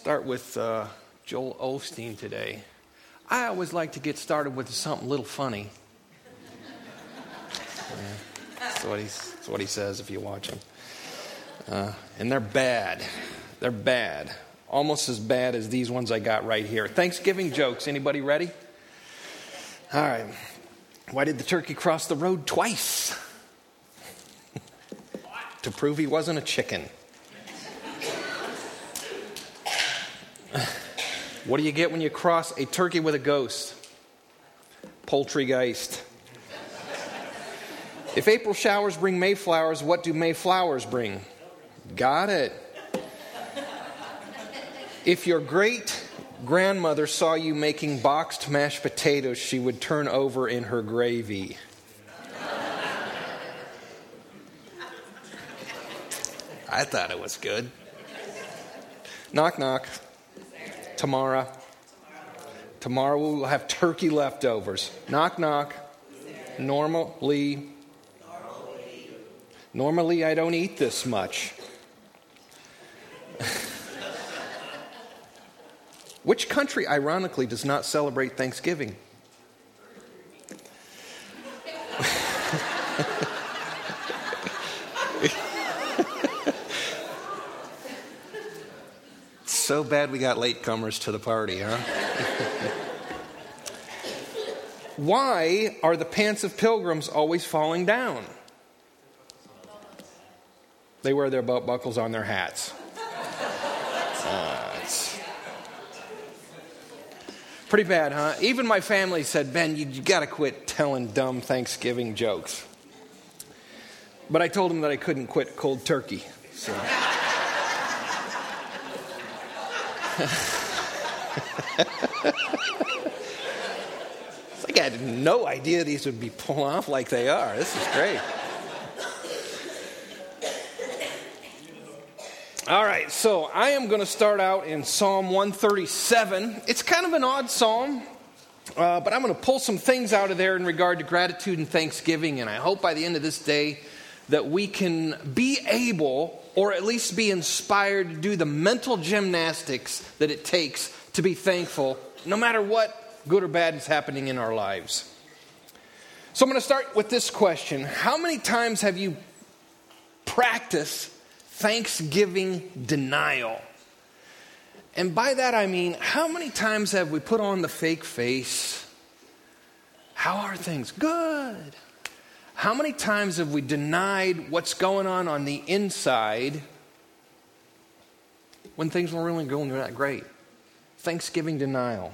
start with uh, Joel Osteen today. I always like to get started with something a little funny. Yeah, that's, what that's what he says if you watch him. Uh, and they're bad. They're bad. Almost as bad as these ones I got right here. Thanksgiving jokes. Anybody ready? All right. Why did the turkey cross the road twice? to prove he wasn't a chicken. What do you get when you cross a turkey with a ghost? Poultrygeist. if April showers bring Mayflowers, what do Mayflowers bring? Got it. If your great grandmother saw you making boxed mashed potatoes, she would turn over in her gravy. I thought it was good. Knock, knock. Tomorrow. Tomorrow we'll have turkey leftovers. Knock, knock. Normally. Normally, I don't eat this much. Which country, ironically, does not celebrate Thanksgiving? So bad we got latecomers to the party, huh? Why are the pants of pilgrims always falling down? They wear their belt buckles on their hats. Pretty bad, huh? Even my family said, Ben, you, you got to quit telling dumb Thanksgiving jokes. But I told them that I couldn't quit cold turkey. So. It's like I had no idea these would be pulled off like they are. This is great. All right, so I am going to start out in Psalm 137. It's kind of an odd psalm, uh, but I'm going to pull some things out of there in regard to gratitude and thanksgiving, and I hope by the end of this day that we can be able or at least be inspired to do the mental gymnastics that it takes to be thankful, no matter what good or bad is happening in our lives. So I'm going to start with this question How many times have you practiced thanksgiving denial? And by that I mean, how many times have we put on the fake face? How are things? Good. How many times have we denied what's going on on the inside when things were really going that great? Thanksgiving denial.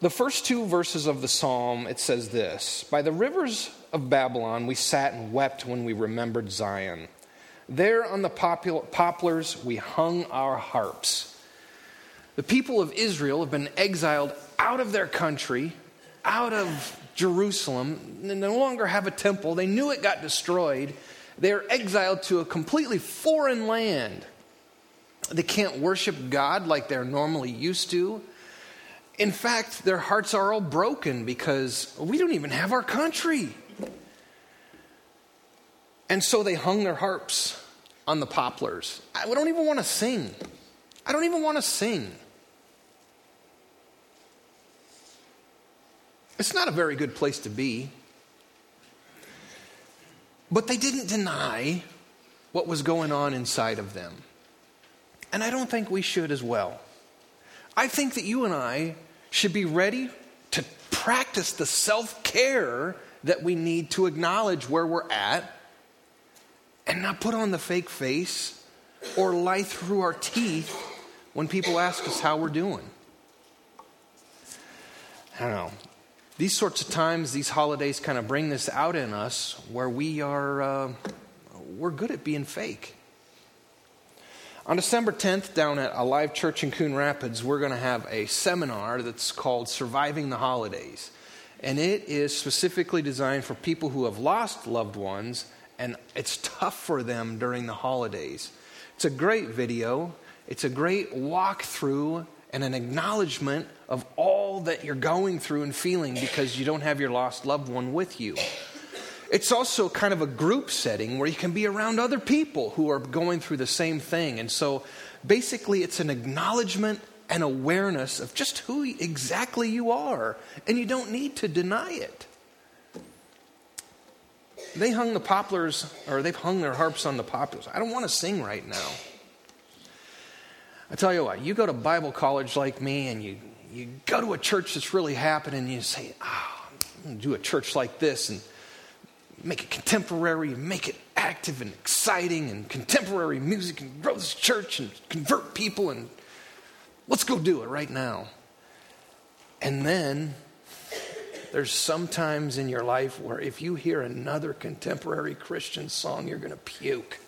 The first two verses of the psalm, it says this By the rivers of Babylon, we sat and wept when we remembered Zion. There on the poplars, we hung our harps. The people of Israel have been exiled out of their country, out of Jerusalem, they no longer have a temple. They knew it got destroyed. They're exiled to a completely foreign land. They can't worship God like they're normally used to. In fact, their hearts are all broken because we don't even have our country. And so they hung their harps on the poplars. I don't even want to sing. I don't even want to sing. It's not a very good place to be. But they didn't deny what was going on inside of them. And I don't think we should as well. I think that you and I should be ready to practice the self care that we need to acknowledge where we're at and not put on the fake face or lie through our teeth when people ask us how we're doing. I don't know these sorts of times, these holidays kind of bring this out in us where we are, uh, we're good at being fake. On December 10th, down at a live Church in Coon Rapids, we're going to have a seminar that's called Surviving the Holidays. And it is specifically designed for people who have lost loved ones and it's tough for them during the holidays. It's a great video, it's a great walkthrough and an acknowledgement of all that you're going through and feeling because you don't have your lost loved one with you. It's also kind of a group setting where you can be around other people who are going through the same thing. And so Basically, it's an acknowledgement and awareness of just who exactly you are, and you don't need to deny it. They hung the poplars, or they've hung their harps on the poplars. I don't want to sing right now. I tell you what, you go to Bible college like me, and you, you go to a church that's really happening, and you say, oh, I'm going to do a church like this, and make it contemporary, and make it active and exciting, and contemporary music, and grow this church, and convert people, and Let's go do it right now. And then there's sometimes in your life where if you hear another contemporary Christian song, you're going to puke.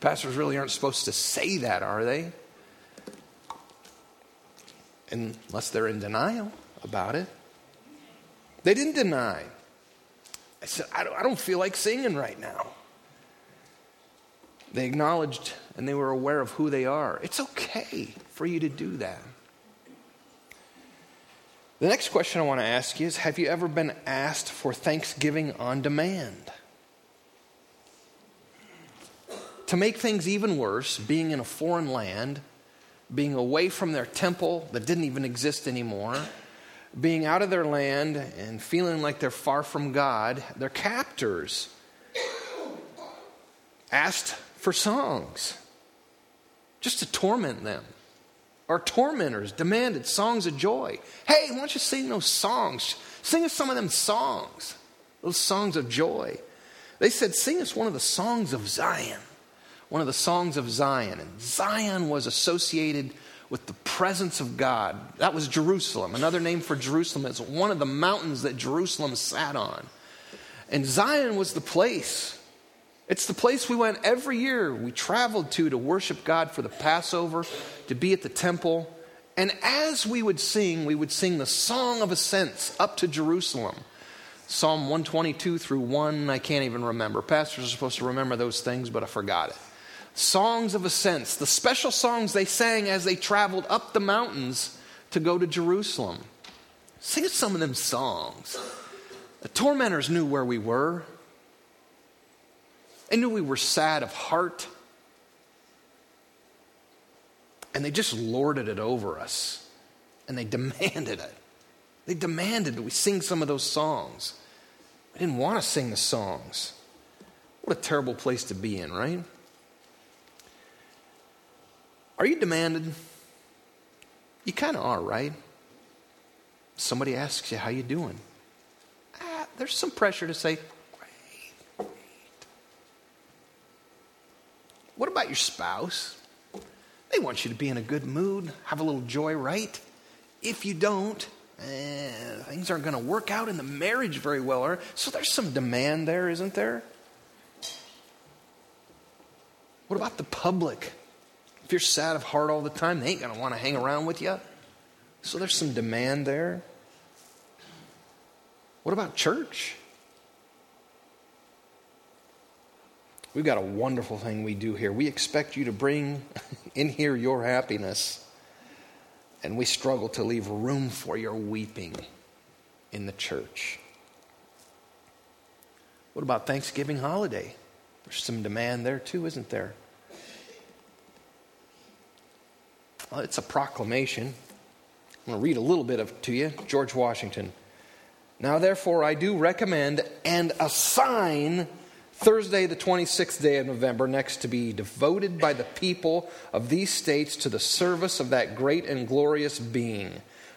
Pastors really aren't supposed to say that, are they? Unless they're in denial about it. They didn't deny. I said, I don't, I don't feel like singing right now. They acknowledged and they were aware of who they are. It's okay for you to do that. The next question I want to ask you is Have you ever been asked for Thanksgiving on demand? To make things even worse, being in a foreign land, being away from their temple that didn't even exist anymore, being out of their land and feeling like they're far from God, their captors asked for songs just to torment them. Our tormentors demanded songs of joy. Hey, why don't you sing those songs? Sing us some of them songs, those songs of joy. They said, Sing us one of the songs of Zion. One of the songs of Zion. And Zion was associated with the presence of God. That was Jerusalem. Another name for Jerusalem is one of the mountains that Jerusalem sat on. And Zion was the place it's the place we went every year. We traveled to to worship God for the Passover, to be at the temple. And as we would sing, we would sing the song of ascents up to Jerusalem. Psalm 122 through 1, I can't even remember. Pastors are supposed to remember those things, but I forgot it. Songs of ascents, the special songs they sang as they traveled up the mountains to go to Jerusalem. Sing some of them songs. The tormentors knew where we were. They knew we were sad of heart. And they just lorded it over us. And they demanded it. They demanded that we sing some of those songs. I didn't want to sing the songs. What a terrible place to be in, right? Are you demanded? You kind of are, right? Somebody asks you how you doing. Ah, there's some pressure to say, great. What about your spouse? They want you to be in a good mood, have a little joy, right? If you don't, eh, things aren't going to work out in the marriage very well. Are? So there's some demand there, isn't there? What about the public? If you're sad of heart all the time, they ain't going to want to hang around with you. So there's some demand there. What about church? We've got a wonderful thing we do here. We expect you to bring in here your happiness, and we struggle to leave room for your weeping in the church. What about Thanksgiving holiday? There's some demand there too, isn't there? Well, it's a proclamation. I'm going to read a little bit of to you. George Washington. Now, therefore, I do recommend and assign Thursday, the 26th day of November, next to be devoted by the people of these states to the service of that great and glorious being,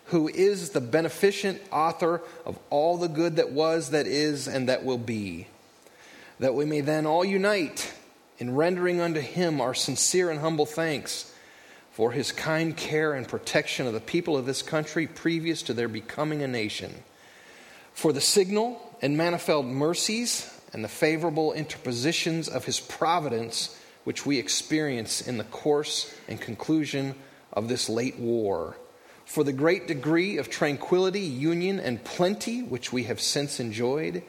who is the beneficent author of all the good that was, that is, and that will be. That we may then all unite in rendering unto him our sincere and humble thanks for his kind care and protection of the people of this country previous to their becoming a nation. For the signal and manifold mercies and the favorable interpositions of his providence which we experience in the course and conclusion of this late war. For the great degree of tranquility, union, and plenty which we have since enjoyed,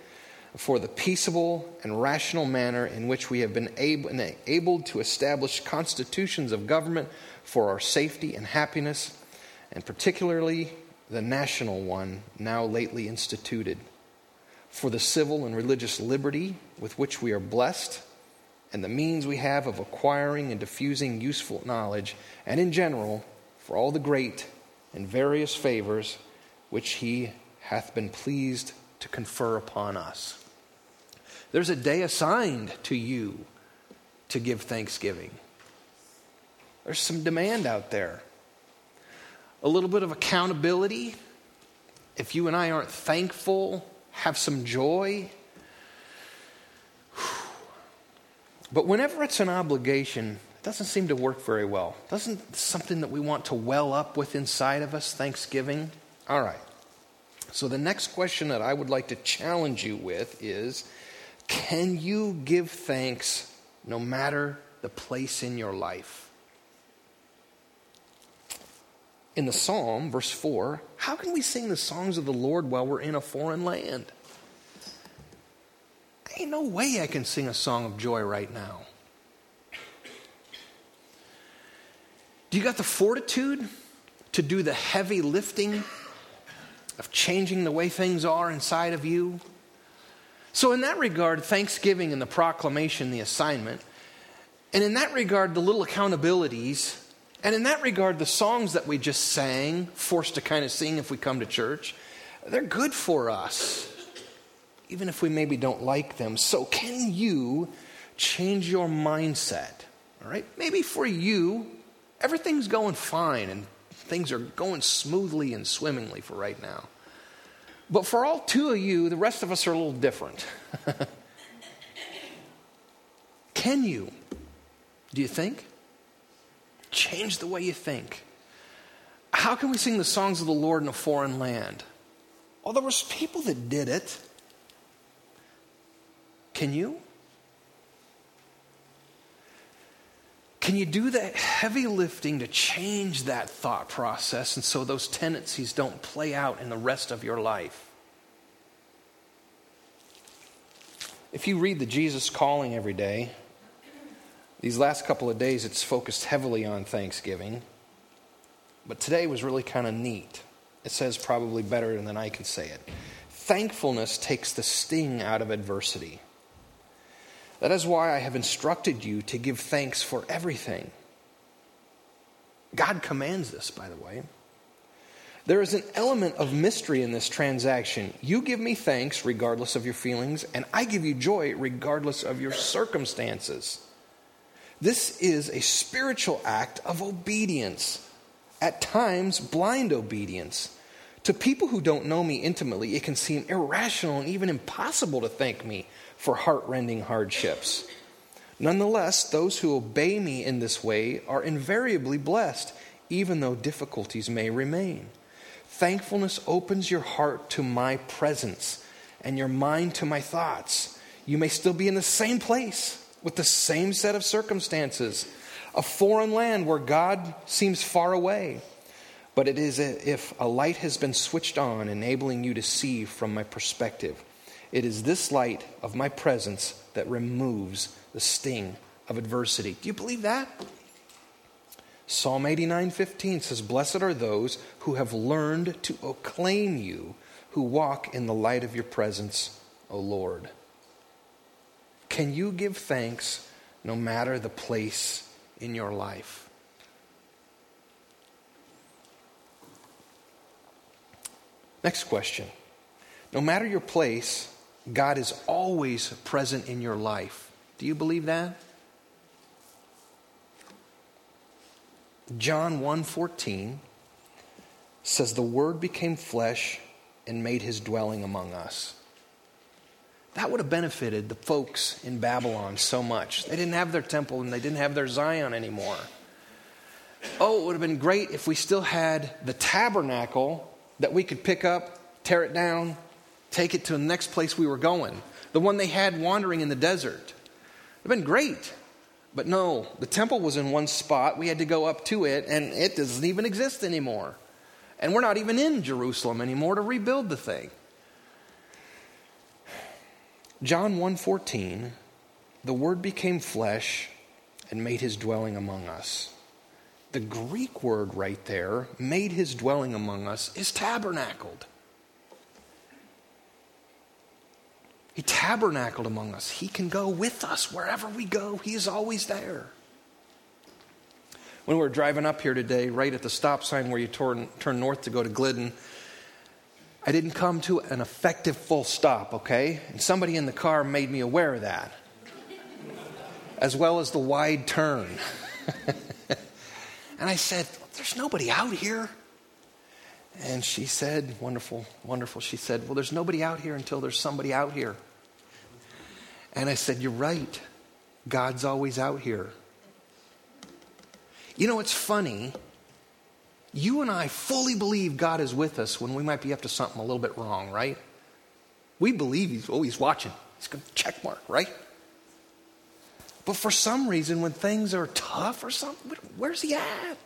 for the peaceable and rational manner in which we have been able, to establish constitutions of government for our safety and happiness, and particularly the national one now lately instituted for the civil and religious liberty with which we are blessed, and the means we have of acquiring and diffusing useful knowledge, and in general, for all the great and various favors which he hath been pleased to confer upon us. There's a day assigned to you to give thanksgiving. There's some demand out there. A little bit of accountability. If you and I aren't thankful, have some joy. But whenever it's an obligation, it doesn't seem to work very well. Doesn't something that we want to well up with inside of us, thanksgiving? All right. So the next question that I would like to challenge you with is can you give thanks no matter the place in your life? In the psalm, verse 4, how can we sing the songs of the Lord while we're in a foreign land? Ain't no way I can sing a song of joy right now. Do you got the fortitude to do the heavy lifting of changing the way things are inside of you? So, in that regard, thanksgiving and the proclamation, the assignment, and in that regard, the little accountabilities, and in that regard, the songs that we just sang, forced to kind of sing if we come to church, they're good for us, even if we maybe don't like them. So, can you change your mindset? All right? Maybe for you, everything's going fine and things are going smoothly and swimmingly for right now. But for all two of you, the rest of us are a little different. Can you, do you think? Change the way you think. How can we sing the songs of the Lord in a foreign land? Well, there was people that did it. Can you? Can you do the heavy lifting to change that thought process and so those tendencies don't play out in the rest of your life? If you read the Jesus Calling every day, these last couple of days it's focused heavily on Thanksgiving, but today was really kind of neat. It says probably better than I can say it. Thankfulness takes the sting out of adversity. That is why I have instructed you to give thanks for everything. God commands this, by the way. There is an element of mystery in this transaction. You give me thanks regardless of your feelings, and I give you joy regardless of your circumstances. This is a spiritual act of obedience, at times, blind obedience. To people who don't know me intimately, it can seem irrational and even impossible to thank me for heartrending hardships. Nonetheless, those who obey me in this way are invariably blessed, even though difficulties may remain. Thankfulness opens your heart to my presence and your mind to my thoughts. You may still be in the same place with the same set of circumstances, a foreign land where God seems far away. But it is if a light has been switched on, enabling you to see from my perspective. It is this light of my presence that removes the sting of adversity. Do you believe that? Psalm 89:15 says, "Blessed are those who have learned to acclaim you, who walk in the light of your presence, O Lord." Can you give thanks no matter the place in your life? Next question. No matter your place, God is always present in your life. Do you believe that? John 1:14 says the word became flesh and made his dwelling among us. That would have benefited the folks in Babylon so much. They didn't have their temple and they didn't have their Zion anymore. Oh, it would have been great if we still had the tabernacle that we could pick up, tear it down, take it to the next place we were going. The one they had wandering in the desert. It would have been great. But no, the temple was in one spot. We had to go up to it, and it doesn't even exist anymore. And we're not even in Jerusalem anymore to rebuild the thing. John 1:14 The word became flesh and made his dwelling among us. The Greek word right there, made his dwelling among us, is tabernacled. He tabernacled among us. He can go with us wherever we go, He is always there. When we were driving up here today, right at the stop sign where you turn, turn north to go to Glidden, I didn't come to an effective full stop, okay? And somebody in the car made me aware of that, as well as the wide turn. and I said, There's nobody out here. And she said, Wonderful, wonderful. She said, Well, there's nobody out here until there's somebody out here. And I said, You're right. God's always out here. You know, it's funny. You and I fully believe God is with us when we might be up to something a little bit wrong, right? We believe He's oh, always watching. He's going to check mark, right? But for some reason, when things are tough or something, where's He at?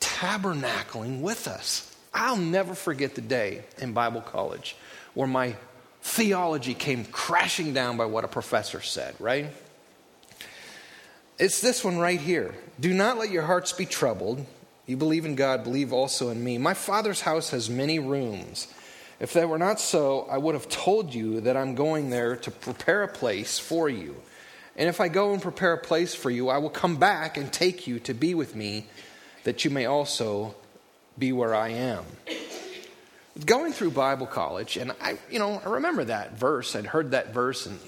Tabernacling with us. I'll never forget the day in Bible college where my theology came crashing down by what a professor said, right? It's this one right here. Do not let your hearts be troubled. You believe in God, believe also in me. My Father's house has many rooms. If that were not so, I would have told you that I'm going there to prepare a place for you. And if I go and prepare a place for you, I will come back and take you to be with me, that you may also be where I am. Going through Bible college, and I, you know, I remember that verse. I'd heard that verse, and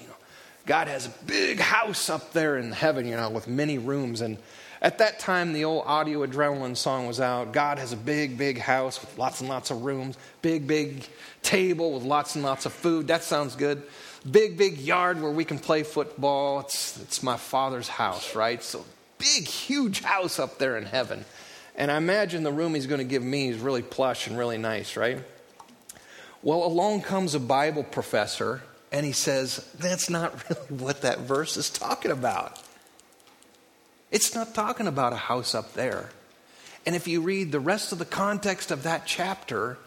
God has a big house up there in heaven, you know, with many rooms. And at that time, the old audio adrenaline song was out. God has a big, big house with lots and lots of rooms, big, big table with lots and lots of food. That sounds good. Big, big yard where we can play football. It's, it's my father's house, right? So, big, huge house up there in heaven. And I imagine the room he's going to give me is really plush and really nice, right? Well, along comes a Bible professor and he says, That's not really what that verse is talking about. It's not talking about a house up there. And if you read the rest of the context of that chapter,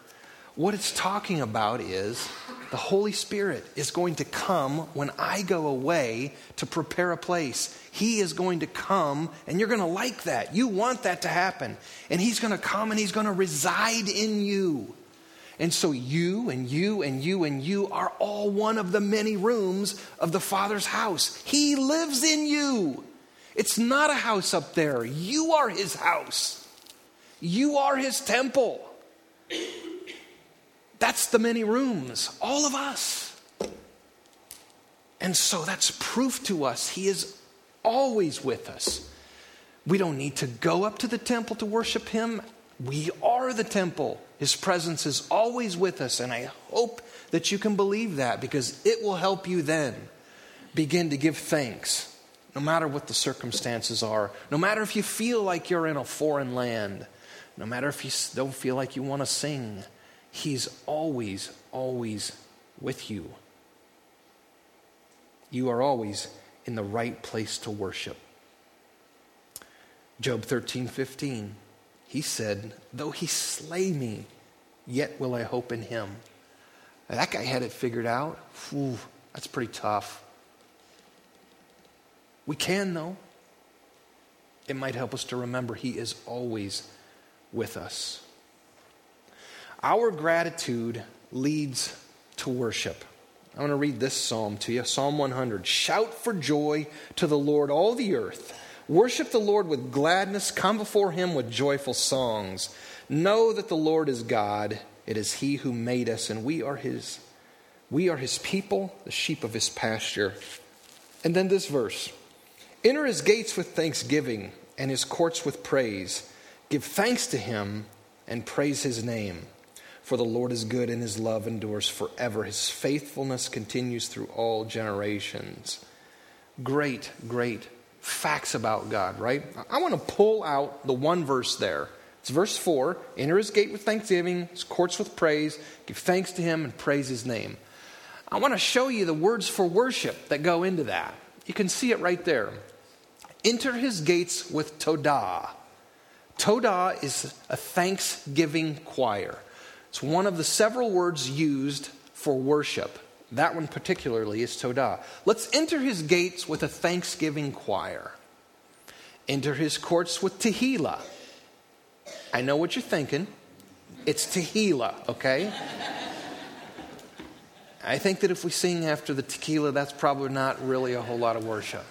what it's talking about is the Holy Spirit is going to come when I go away to prepare a place. He is going to come, and you're going to like that. You want that to happen. And He's going to come and He's going to reside in you. And so you and you and you and you are all one of the many rooms of the Father's house. He lives in you. It's not a house up there. You are His house, you are His temple. That's the many rooms, all of us. And so that's proof to us He is always with us. We don't need to go up to the temple to worship Him. We are the temple. His presence is always with us, and I hope that you can believe that because it will help you then begin to give thanks, no matter what the circumstances are, no matter if you feel like you're in a foreign land, no matter if you don't feel like you want to sing. He's always, always with you. You are always in the right place to worship. Job 13, 15. He said, Though he slay me, yet will I hope in him. that guy had it figured out. Whew, that's pretty tough. We can, though. It might help us to remember he is always with us. Our gratitude leads to worship. I want to read this psalm to you Psalm 100. Shout for joy to the Lord, all the earth. Worship the Lord with gladness. Come before him with joyful songs. Know that the Lord is God. It is he who made us, and we are his. We are his people, the sheep of his pasture. And then this verse Enter his gates with thanksgiving and his courts with praise. Give thanks to him and praise his name. For the Lord is good and his love endures forever. His faithfulness continues through all generations. Great, great facts about God, right? I want to pull out the one verse there. It's verse 4 Enter his gate with thanksgiving, his courts with praise, give thanks to him, and praise his name. I want to show you the words for worship that go into that. You can see it right there. Enter his gates with Todah. Todah is a thanksgiving choir. It's one of the several words used for worship. That one particularly is Todah. Let's enter his gates with a thanksgiving choir. Enter his courts with Tehillah. I know what you're thinking. It's Tehillah, okay? I think that if we sing after the tequila, that's probably not really a whole lot of worship.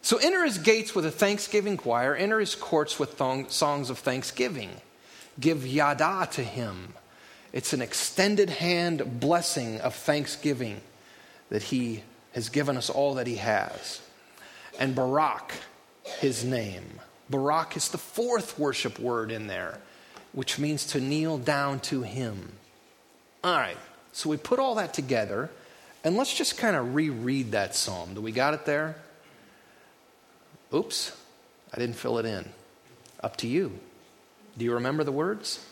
So enter his gates with a thanksgiving choir, enter his courts with thong- songs of thanksgiving. Give yada to him. It's an extended hand blessing of thanksgiving that he has given us all that he has. And Barak, his name. Barak is the fourth worship word in there, which means to kneel down to him. All right, so we put all that together, and let's just kind of reread that psalm. Do we got it there? Oops, I didn't fill it in. Up to you. Do you remember the words?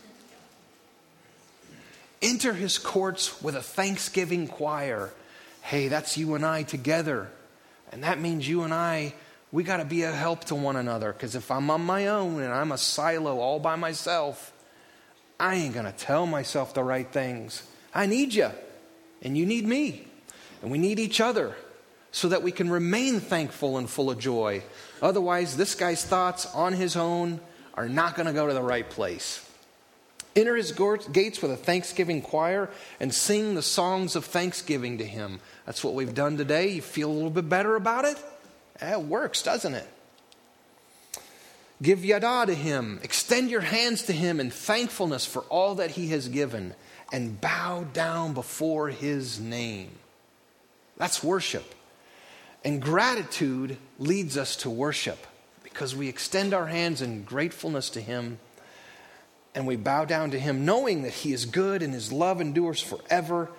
Enter his courts with a thanksgiving choir. Hey, that's you and I together. And that means you and I, we got to be a help to one another. Because if I'm on my own and I'm a silo all by myself, I ain't going to tell myself the right things. I need you, and you need me, and we need each other so that we can remain thankful and full of joy. Otherwise, this guy's thoughts on his own are not going to go to the right place. Enter his gates with a thanksgiving choir and sing the songs of thanksgiving to him. That's what we've done today. You feel a little bit better about it? Eh, it works, doesn't it? Give yada to him. Extend your hands to him in thankfulness for all that he has given and bow down before his name. That's worship. And gratitude leads us to worship because we extend our hands in gratefulness to him and we bow down to him knowing that he is good and his love endures forever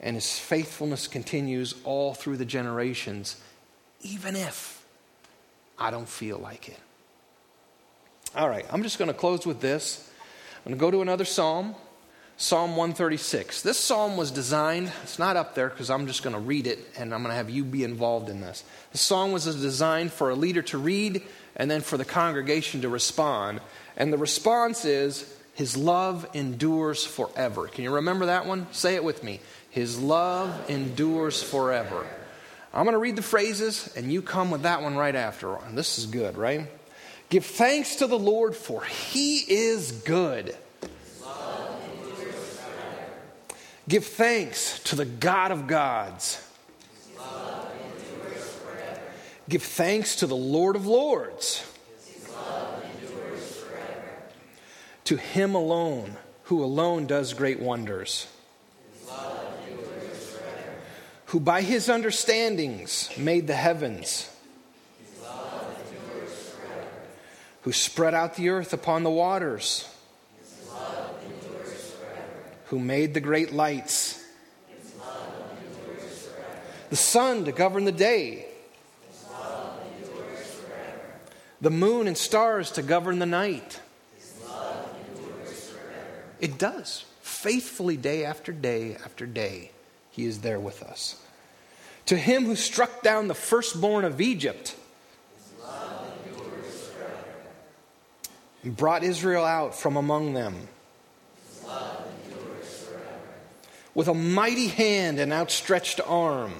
and his faithfulness continues all through the generations, even if I don't feel like it. All right, I'm just going to close with this. I'm going to go to another psalm. Psalm 136. This psalm was designed, it's not up there because I'm just going to read it and I'm going to have you be involved in this. The psalm was designed for a leader to read and then for the congregation to respond. And the response is, His love endures forever. Can you remember that one? Say it with me. His love endures forever. I'm going to read the phrases and you come with that one right after. And this is good, right? Give thanks to the Lord, for He is good Give thanks to the God of gods. Give thanks to the Lord of lords. To him alone, who alone does great wonders. Who by his understandings made the heavens. Who spread out the earth upon the waters who made the great lights, the sun to govern the day, the moon and stars to govern the night. It does. Faithfully, day after day after day, He is there with us. To Him who struck down the firstborn of Egypt and brought Israel out from among them with a mighty hand and outstretched arm.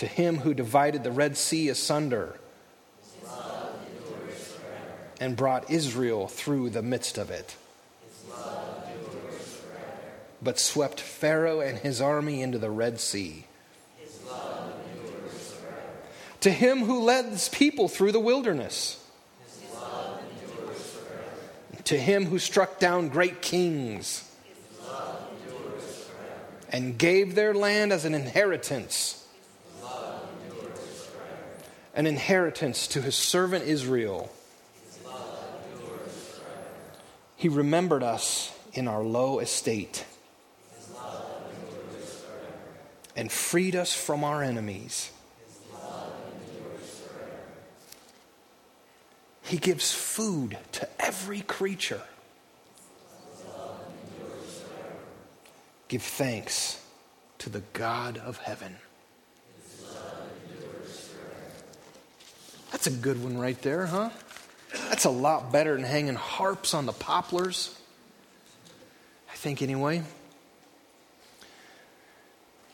To him who divided the Red Sea asunder and brought Israel through the midst of it. But swept Pharaoh and his army into the Red Sea. To him who led his people through the wilderness. To him who struck down great kings and gave their land as an inheritance. An inheritance to his servant Israel. He remembered us in our low estate and freed us from our enemies. He gives food to every creature. Give thanks to the God of heaven. That's a good one right there, huh? That's a lot better than hanging harps on the poplars. I think, anyway.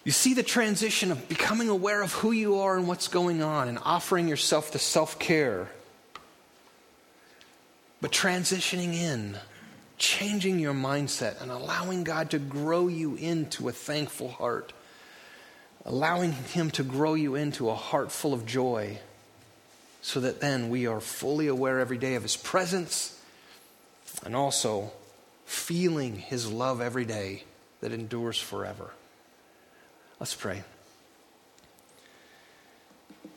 You see the transition of becoming aware of who you are and what's going on and offering yourself to self care, but transitioning in changing your mindset and allowing God to grow you into a thankful heart, allowing Him to grow you into a heart full of joy, so that then we are fully aware every day of His presence and also feeling His love every day that endures forever. Let's pray.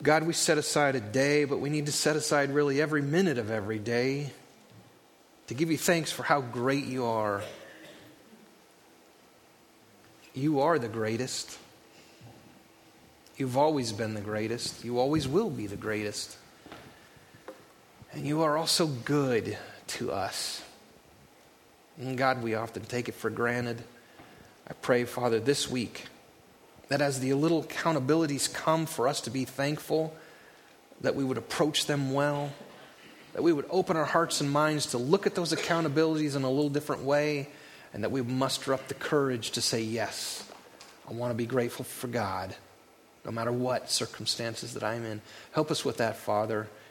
God, we set aside a day, but we need to set aside really every minute of every day to give you thanks for how great you are. You are the greatest. You've always been the greatest. You always will be the greatest. And you are also good to us. And God, we often take it for granted. I pray, Father, this week that as the little accountabilities come for us to be thankful, that we would approach them well that we would open our hearts and minds to look at those accountabilities in a little different way, and that we muster up the courage to say, Yes, I want to be grateful for God, no matter what circumstances that I'm in. Help us with that, Father.